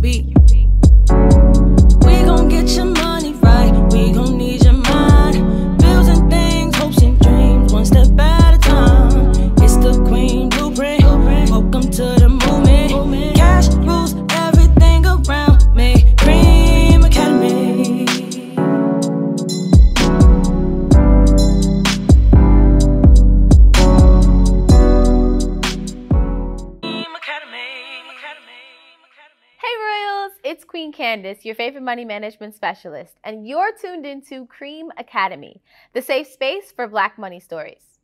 CQB. Candace, your favorite money management specialist, and you're tuned into Cream Academy, the safe space for Black money stories.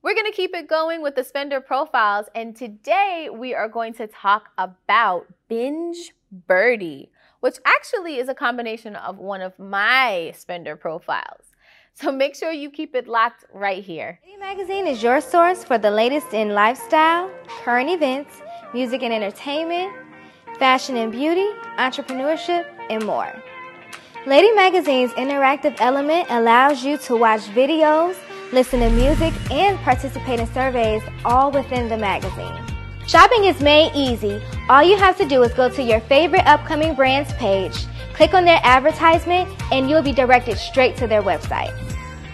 We're going to keep it going with the spender profiles, and today we are going to talk about Binge Birdie, which actually is a combination of one of my spender profiles. So make sure you keep it locked right here. Magazine is your source for the latest in lifestyle, current events, music and entertainment, fashion and beauty, entrepreneurship, and more. Lady Magazine's interactive element allows you to watch videos, listen to music, and participate in surveys all within the magazine. Shopping is made easy. All you have to do is go to your favorite upcoming brands page, click on their advertisement, and you'll be directed straight to their website.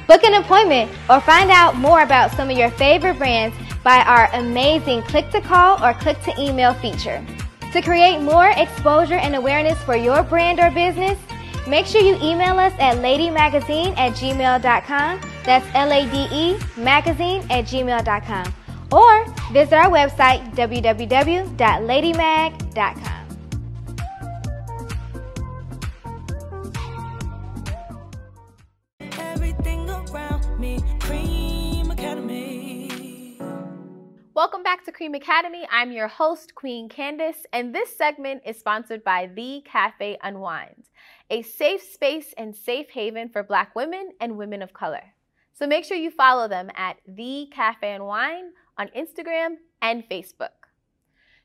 Book an appointment or find out more about some of your favorite brands by our amazing click to call or click to email feature. To create more exposure and awareness for your brand or business, make sure you email us at lademagazine at gmail.com. That's L A D E magazine at gmail.com. Or visit our website www.ladymag.com. Welcome back to Cream Academy. I'm your host, Queen Candace, and this segment is sponsored by The Cafe Unwind, a safe space and safe haven for Black women and women of color. So make sure you follow them at The Cafe Unwind on Instagram and Facebook.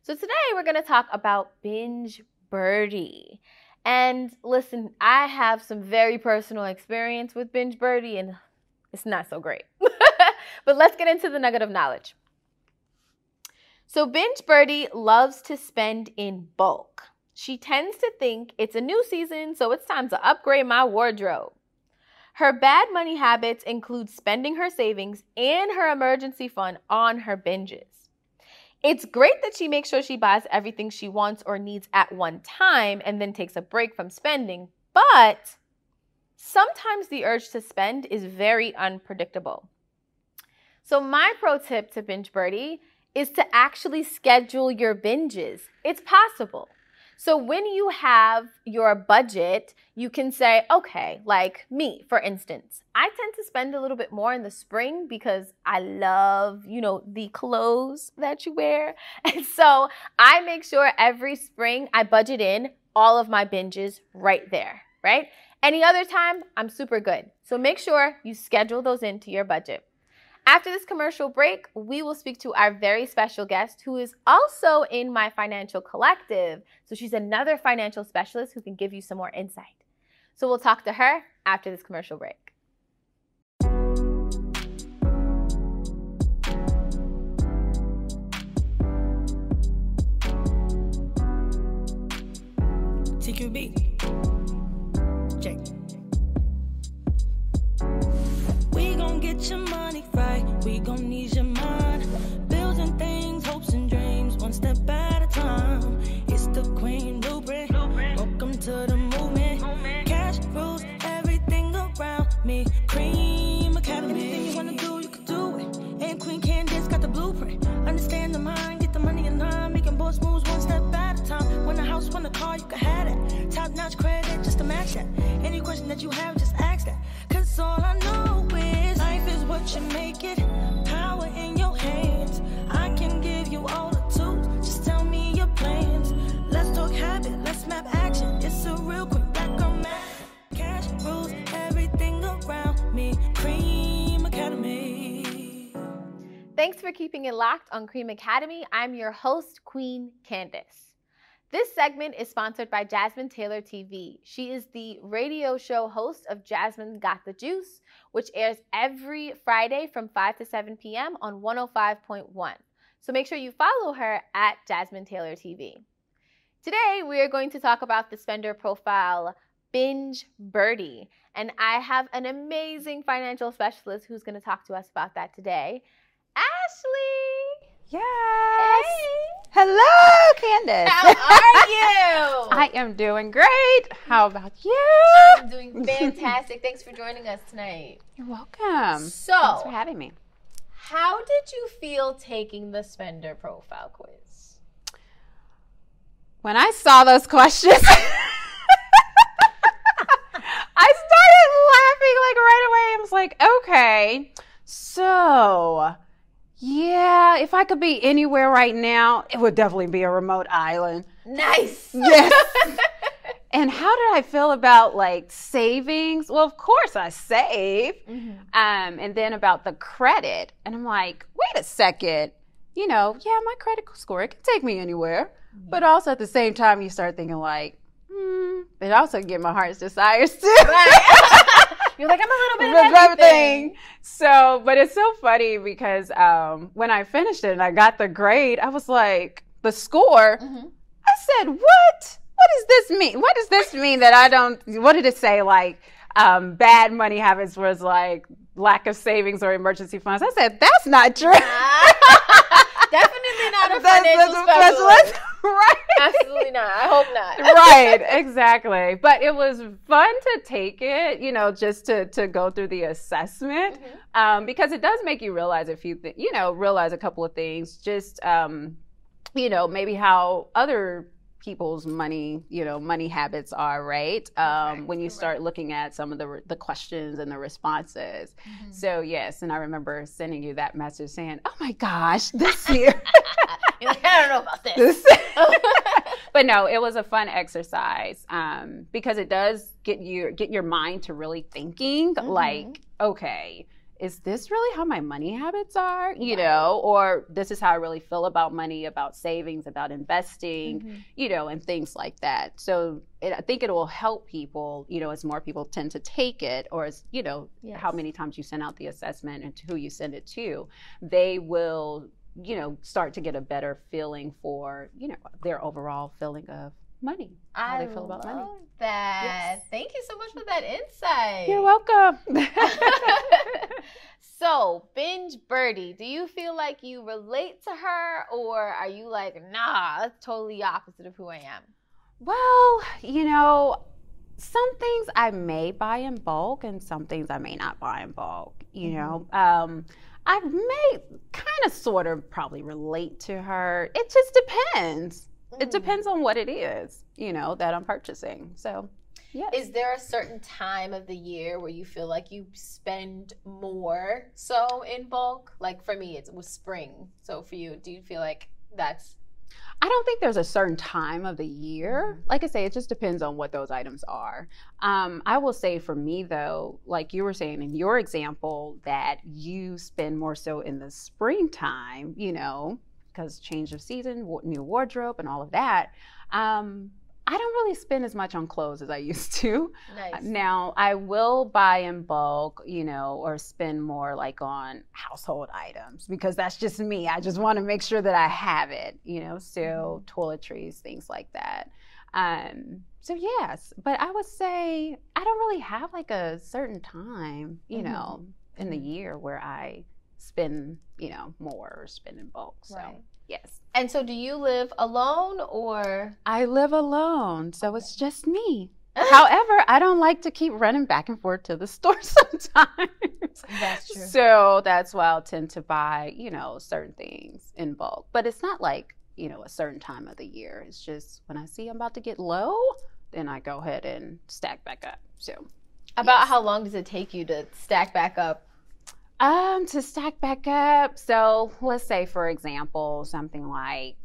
So today we're going to talk about Binge Birdie. And listen, I have some very personal experience with Binge Birdie, and it's not so great. but let's get into the nugget of knowledge. So, Binge Birdie loves to spend in bulk. She tends to think it's a new season, so it's time to upgrade my wardrobe. Her bad money habits include spending her savings and her emergency fund on her binges. It's great that she makes sure she buys everything she wants or needs at one time and then takes a break from spending, but sometimes the urge to spend is very unpredictable. So, my pro tip to Binge Birdie is to actually schedule your binges. It's possible. So when you have your budget, you can say, okay, like me, for instance, I tend to spend a little bit more in the spring because I love, you know, the clothes that you wear. And so I make sure every spring I budget in all of my binges right there, right? Any other time, I'm super good. So make sure you schedule those into your budget. After this commercial break, we will speak to our very special guest who is also in my financial collective. So she's another financial specialist who can give you some more insight. So we'll talk to her after this commercial break. TQB. J. Thanks for keeping it locked on Cream Academy. I'm your host, Queen Candace. This segment is sponsored by Jasmine Taylor TV. She is the radio show host of Jasmine Got the Juice, which airs every Friday from 5 to 7 p.m. on 105.1. So make sure you follow her at Jasmine Taylor TV. Today, we are going to talk about the spender profile Binge Birdie. And I have an amazing financial specialist who's going to talk to us about that today. Ashley! Yes. Hey! Hello, Candace. How are you? I am doing great. How about you? I'm doing fantastic. Thanks for joining us tonight. You're welcome. So, Thanks for having me. how did you feel taking the spender profile quiz? When I saw those questions, I started laughing like right away. I was like, okay, so yeah, if I could be anywhere right now, it would definitely be a remote island. Nice. Yes. and how did I feel about like savings? Well, of course I save. Mhm. Um, and then about the credit. And I'm like, wait a second. You know, yeah, my credit score, it can take me anywhere. But also at the same time, you start thinking like, hmm, it also get my heart's desires too. Right. You're like, I'm a little bit of everything. So, but it's so funny because um, when I finished it and I got the grade, I was like, the score. Mhm. I said, what? What does this mean? What does this mean that I don't? What did it say? Like, um, bad money habits was like lack of savings or emergency funds. I said, that's not true. Definitely not a financial specialist. right? Absolutely not. I hope not. right, exactly. But it was fun to take it, you know, just to to go through the assessment Mhm. um, because it does make you realize a few things, you know, realize a couple of things. Just, um, you know, maybe how other people's money, you know, money habits are, right? Um, when you start looking at some of the the questions and the responses. Mm-hmm. So yes, and I remember sending you that message saying, "Oh my gosh, this year." Like, I don't know about this. but no, it was a fun exercise um, because it does get you get your mind to really thinking. Mhm. Like, okay, is this really how my money habits are? You Right. know, or this is how I really feel about money, about savings, about investing. Mhm. You know, and things like that. So it, I think it will help people. You know, as more people tend to take it, or as you know, Yes. how many times you send out the assessment and to who you send it to, they will you know start to get a better feeling for you know their overall feeling of money how I they feel about love money that. Yes. Thank you so much for that insight. you're welcome so, Binge Birdie, do you feel like you relate to her or are you like, nah, that's totally opposite of who I am? well you know some things i may buy in bulk and some things i may not buy in bulk you know um i may kind of sort of probably relate to her it just depends it Mm. depends on what it is you know that i'm purchasing so yeah Is there a certain time of the year where you feel like you spend more so in bulk? Like for me, it was spring. So for you, do you feel like that's I don't think there's a certain time of the year. Mm-hmm. Like I say, it just depends on what those items are. Um, I will say for me though, like you were saying in your example, that you spend more so in the springtime, you know, because change of season, new wardrobe, and all of that. Um, I don't really spend as much on clothes as I used to. nice? Now, I will buy in bulk, you know, or spend more like on household items because that's just me. I just want to make sure that I have it, you know, so toiletries, things like that. Um, so yes, but I would say I don't really have like a certain time, you Mhm. know, in the year where I spend, you know, more or spend in bulk. So Right. yes. And so do you live alone or I live alone, so it's just me. However, I don't like to keep running back and forth to the store sometimes. That's true. So that's why I'll tend to buy, you know, certain things in bulk. But it's not like, you know, a certain time of the year. It's just when I see I'm about to get low, then I go ahead and stack back up. So About Yes. how long does it take you to stack back up? Um, to stack back up. So let's say, for example, something like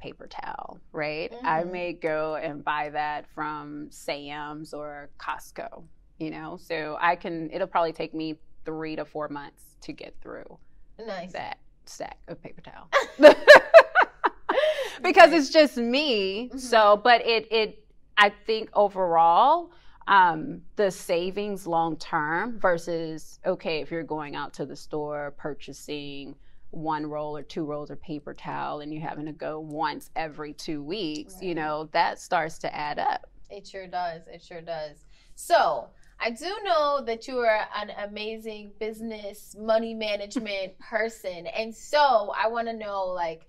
paper towel, right? I Mhm. may go and buy that from Sam's or Costco, you know? So I can, it'll probably take me three to four months to get through Nice. that stack of paper towel. because it's just me. Mhm. So, but it, it, I think overall, um, the savings long term versus okay, if you're going out to the store purchasing one roll or two rolls of paper towel and you're having to go once every two weeks, you know, that starts to add up. It sure does. It sure does. So, I do know that you are an amazing business money management person. And so, I want to know like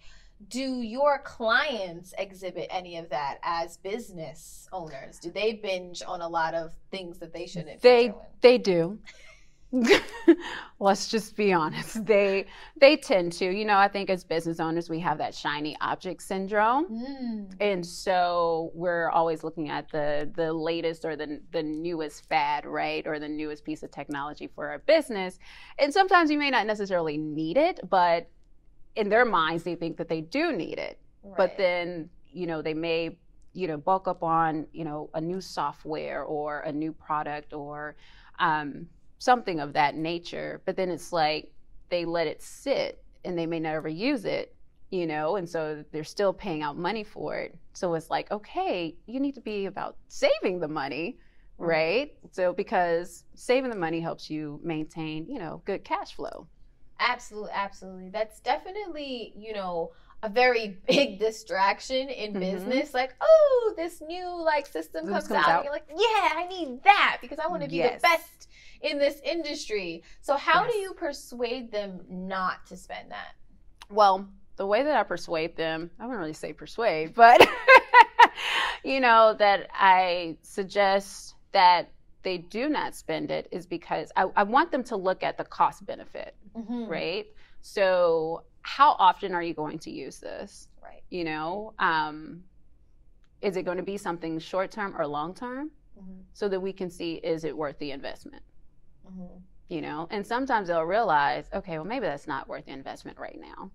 do your clients exhibit any of that as business owners? Do they binge on a lot of things that they shouldn't They they do. Let's just be honest. They they tend to. You know, I think as business owners we have that shiny object syndrome. Mm, and so we're always looking at the the latest or the the newest fad right or the newest piece of technology for our business and sometimes you may not necessarily need it but in their minds they think that they do need it. But then you know they may you know bulk up on you know a new software or a new product or um, something of that nature. But then it's like they let it sit and they may never use it you know and so they're still paying out money for it. So it's like okay you need to be about saving the money right? So because saving the money helps you maintain you know good cash flow Absolutely, absolutely. That's definitely, you know, a very big distraction in Mhm. business. Like, oh, this new like system comes, comes out. out. And you're like, yeah, I need that because I want to be Yes. the best in this industry. So how do you persuade them not to spend that? Well, the way that I persuade them, I wouldn't really say persuade, but you know, that I suggest that they do not spend it is because I, I want them to look at the cost benefit, Mm-hmm. right? So, how often are you going to use this? Right. You know, um, is it going to be something short term or long term Mm-hmm. so that we can see is it worth the investment? Mm-hmm. You know, and sometimes they'll realize, okay, well, maybe that's not worth the investment right now.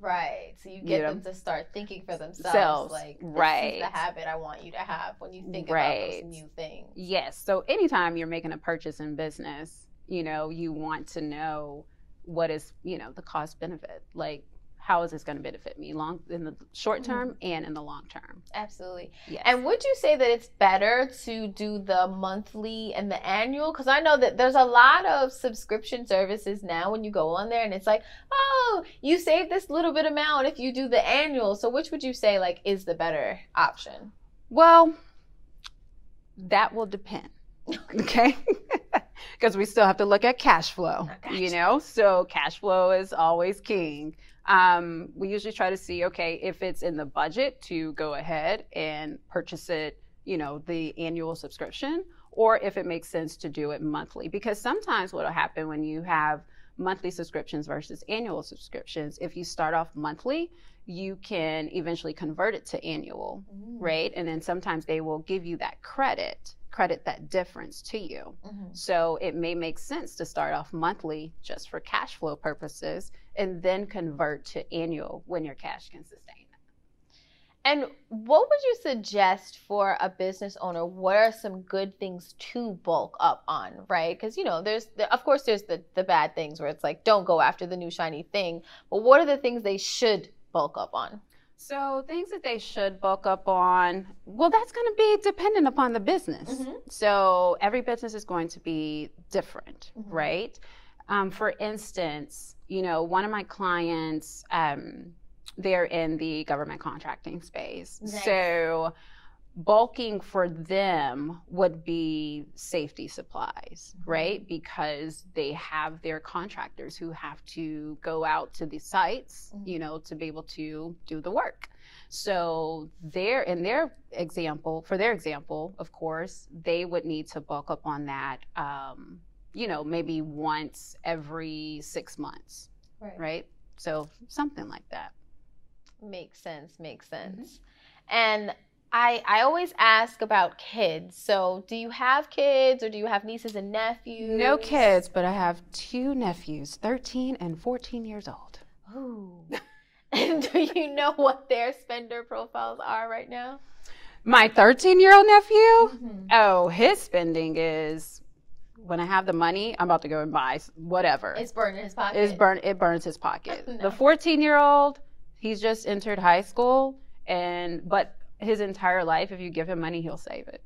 Right. So you get Yeah. them to start thinking for themselves. Selves, Like, this is right. the habit I want you to have when you think about Right. those new things. Yes. So anytime you're making a purchase in business, you know, you want to know what is, you know, the cost benefit. Like, how is this going to benefit me long in the short mm-hmm. term and in the long term? Absolutely. Yes. And would you say that it's better to do the monthly and the annual? Because I know that there's a lot of subscription services now when you go on there and it's like, oh, you save this little bit amount if you do the annual. So which would you say like is the better option? well, that will depend. Okay. Because we still have to look at cash flow, I you know? So cash flow is always king. Um, we usually try to see, okay, if it's in the budget to go ahead and purchase it, you know, the annual subscription, or if it makes sense to do it monthly. Because sometimes what will happen when you have monthly subscriptions versus annual subscriptions, if you start off monthly, you can eventually convert it to annual right? And then sometimes they will give you that credit, credit that difference to you. Mhm. So it may make sense to start off monthly just for cash flow purposes and then convert to annual when your cash can sustain. And what would you suggest for a business owner? What are some good things to bulk up on, right? Because you know, there's the, of course there's the the bad things where it's like don't go after the new shiny thing. But what are the things they should bulk up on? So things that they should bulk up on, well, that's going to be dependent upon the business. Mhm. So every business is going to be different, Mhm. right? Um, for instance, you know, one of my clients, um, they're in the government contracting space. Nice. So bulking for them would be safety supplies, Mhm. right? Because they have their contractors who have to go out to the sites, Mhm. you know, to be able to do the work. So their in their example, for their example, of course, they would need to bulk up on that um, you know, maybe once every six months, right? right? So something like that. Makes sense. Makes Mm-hmm. sense. And I I always ask about kids. So do you have kids or do you have nieces and nephews? No kids, but I have two nephews, 13 and 14 years old. Ooh. and do you know what their spender profiles are right now? My 13 year old nephew, Mhm. oh, his spending is when I have the money, I'm about to go and buy whatever. It's burning his pocket. It's burn, it burns his pocket. No. The 14 year old, he's just entered high school, and but his entire life, if you give him money, he'll save it.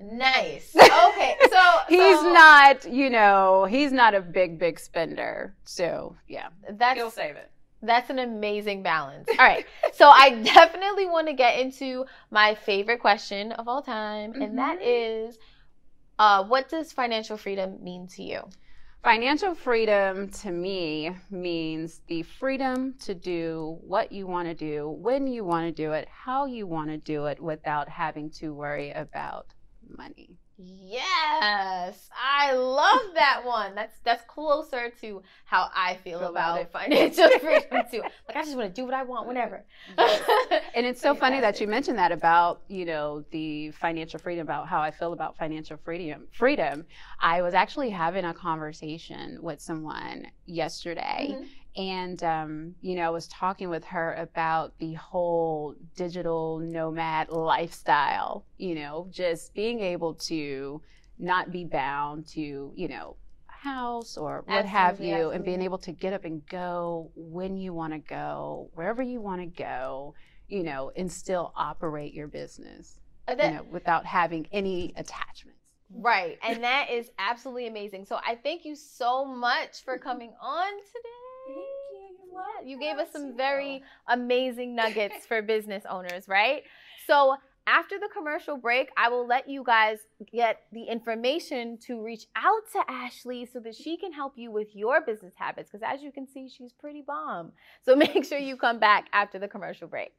Nice. Okay. So he's so not, you know, he's not a big, big spender. So yeah, That's he'll save it. That's an amazing balance. All right. so I definitely want to get into my favorite question of all time, and that Mhm. is uh, what does financial freedom mean to you? Financial freedom to me means the freedom to do what you want to do, when you want to do it, how you want to do it without having to worry about money. Yes, I love that one. That's that's closer to how I feel Feel about about it. financial freedom too. Like I just want to do what I want whenever. And it's so funny that you mentioned that about, you know, the financial freedom, about how I feel about financial freedom. Freedom. I was actually having a conversation with someone yesterday, Mhm. And um, you know, I was talking with her about the whole digital nomad lifestyle. You know, just being able to not be bound to, you know, house or what have Absolutely, you, and being able to get up and go when you want to go, wherever you want to go you know, and still operate your business, Uh, you know, without having any attachments. Right. And that is absolutely amazing. So I thank you so much for coming on today. Yeah, you gave us some very amazing nuggets for business owners, right? So after the commercial break, I will let you guys get the information to reach out to Ashley so that she can help you with your business habits. Because as you can see, she's pretty bomb. So make sure you come back after the commercial break.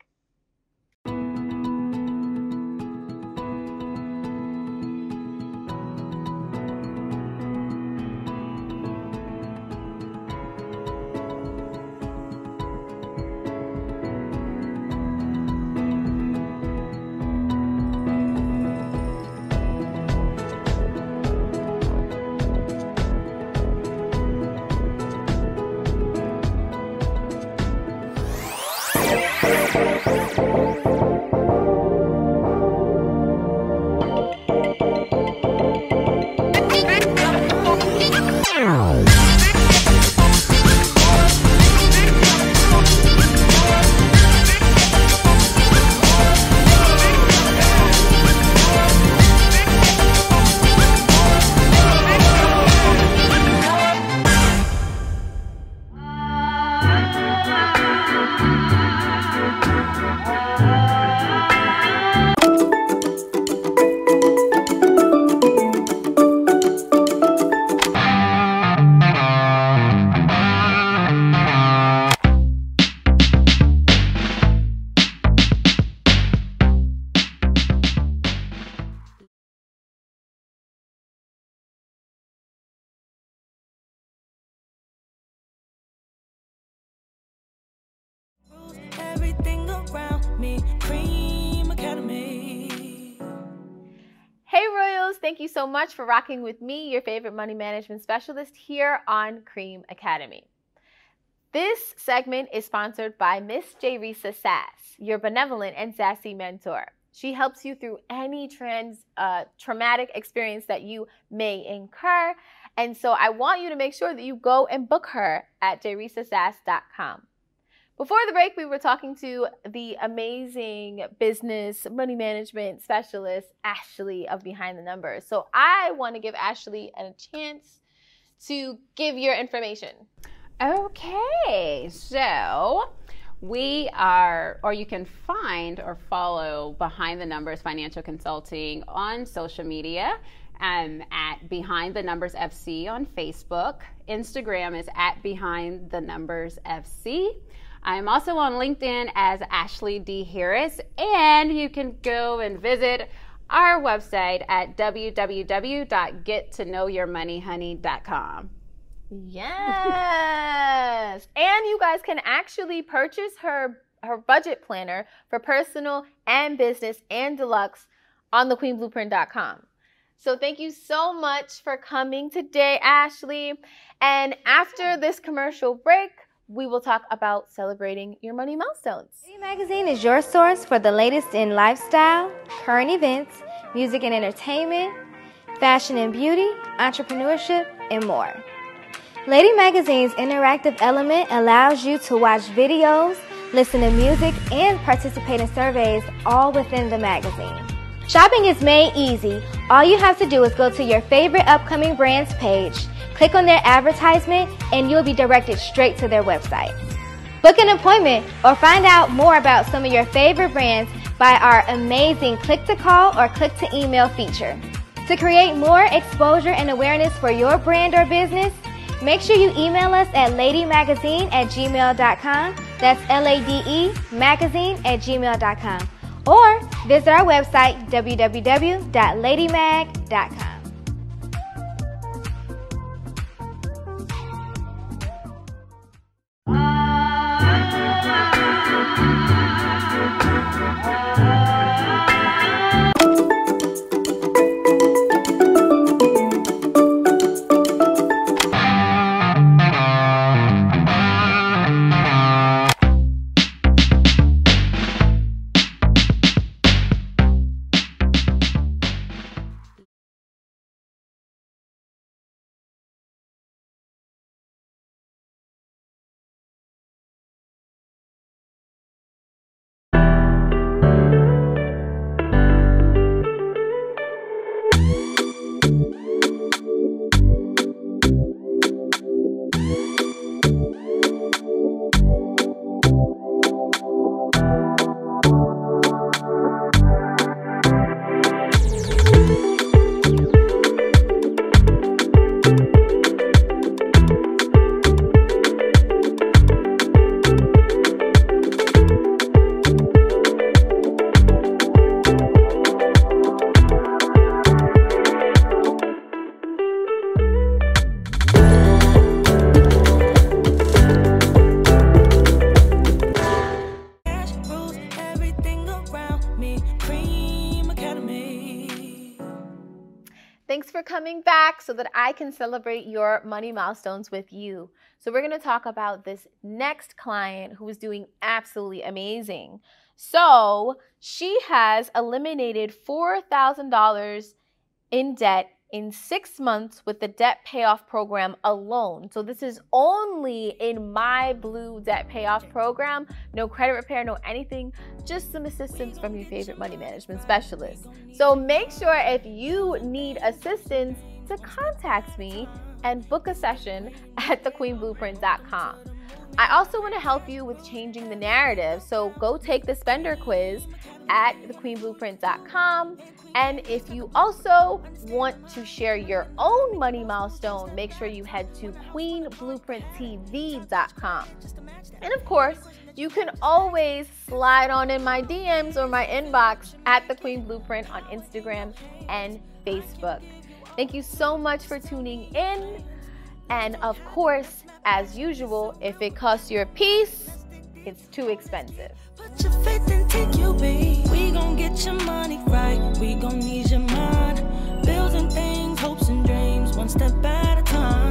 Thank you so much for rocking with me, your favorite money management specialist here on Cream Academy. This segment is sponsored by Miss J. Risa Sass, your benevolent and sassy mentor. She helps you through any trans, uh, traumatic experience that you may incur. And so I want you to make sure that you go and book her at jrisasass.com. Before the break, we were talking to the amazing business money management specialist, Ashley of Behind the Numbers. So I want to give Ashley a chance to give your information. Okay, so we are, or you can find or follow Behind the Numbers Financial Consulting on social media. Um, at Behind the Numbers FC on Facebook. Instagram is at Behind the Numbers FC. I'm also on LinkedIn as Ashley D. Harris, and you can go and visit our website at www.gettoknowyourmoneyhoney.com. Yes. and you guys can actually purchase her her budget planner for personal and business and deluxe on thequeenblueprint.com. So thank you so much for coming today, Ashley. And after this commercial break, we will talk about celebrating your money milestones. City Magazine is your source for the latest in lifestyle, current events, music and entertainment, fashion and beauty, entrepreneurship, and more. Lady Magazine's interactive element allows you to watch videos, listen to music, and participate in surveys all within the magazine. Shopping is made easy. All you have to do is go to your favorite upcoming brands page, click on their advertisement, and you'll be directed straight to their website. Book an appointment or find out more about some of your favorite brands by our amazing click to call or click to email feature. To create more exposure and awareness for your brand or business, make sure you email us at lademagazine at gmail.com. That's L A D E magazine at gmail.com or visit our website www.ladymag.com. so that I can celebrate your money milestones with you. So, we're going to talk about this next client who is doing absolutely amazing. So, she has eliminated $4,000 in debt in six months with the debt payoff program alone. So, this is only in my blue debt payoff program. No credit repair, no anything, just some assistance from your favorite money management specialist. So, make sure if you need assistance to contact me and book a session at thequeenblueprint.com. I also want to help you with changing the narrative. So go take the spender quiz at thequeenblueprint.com. And if you also want to share your own money milestone, make sure you head to queenblueprinttv.com. And of course, you can always slide on in my DMs or my inbox at the Queen Blueprint on Instagram and Facebook. Thank you so much for tuning in. And of course, as usual, if it costs you a piece, it's too expensive. Put your faith in TQB. We gon' get your money right. We gon' need your mind. Building things, hopes and dreams, one step at a time.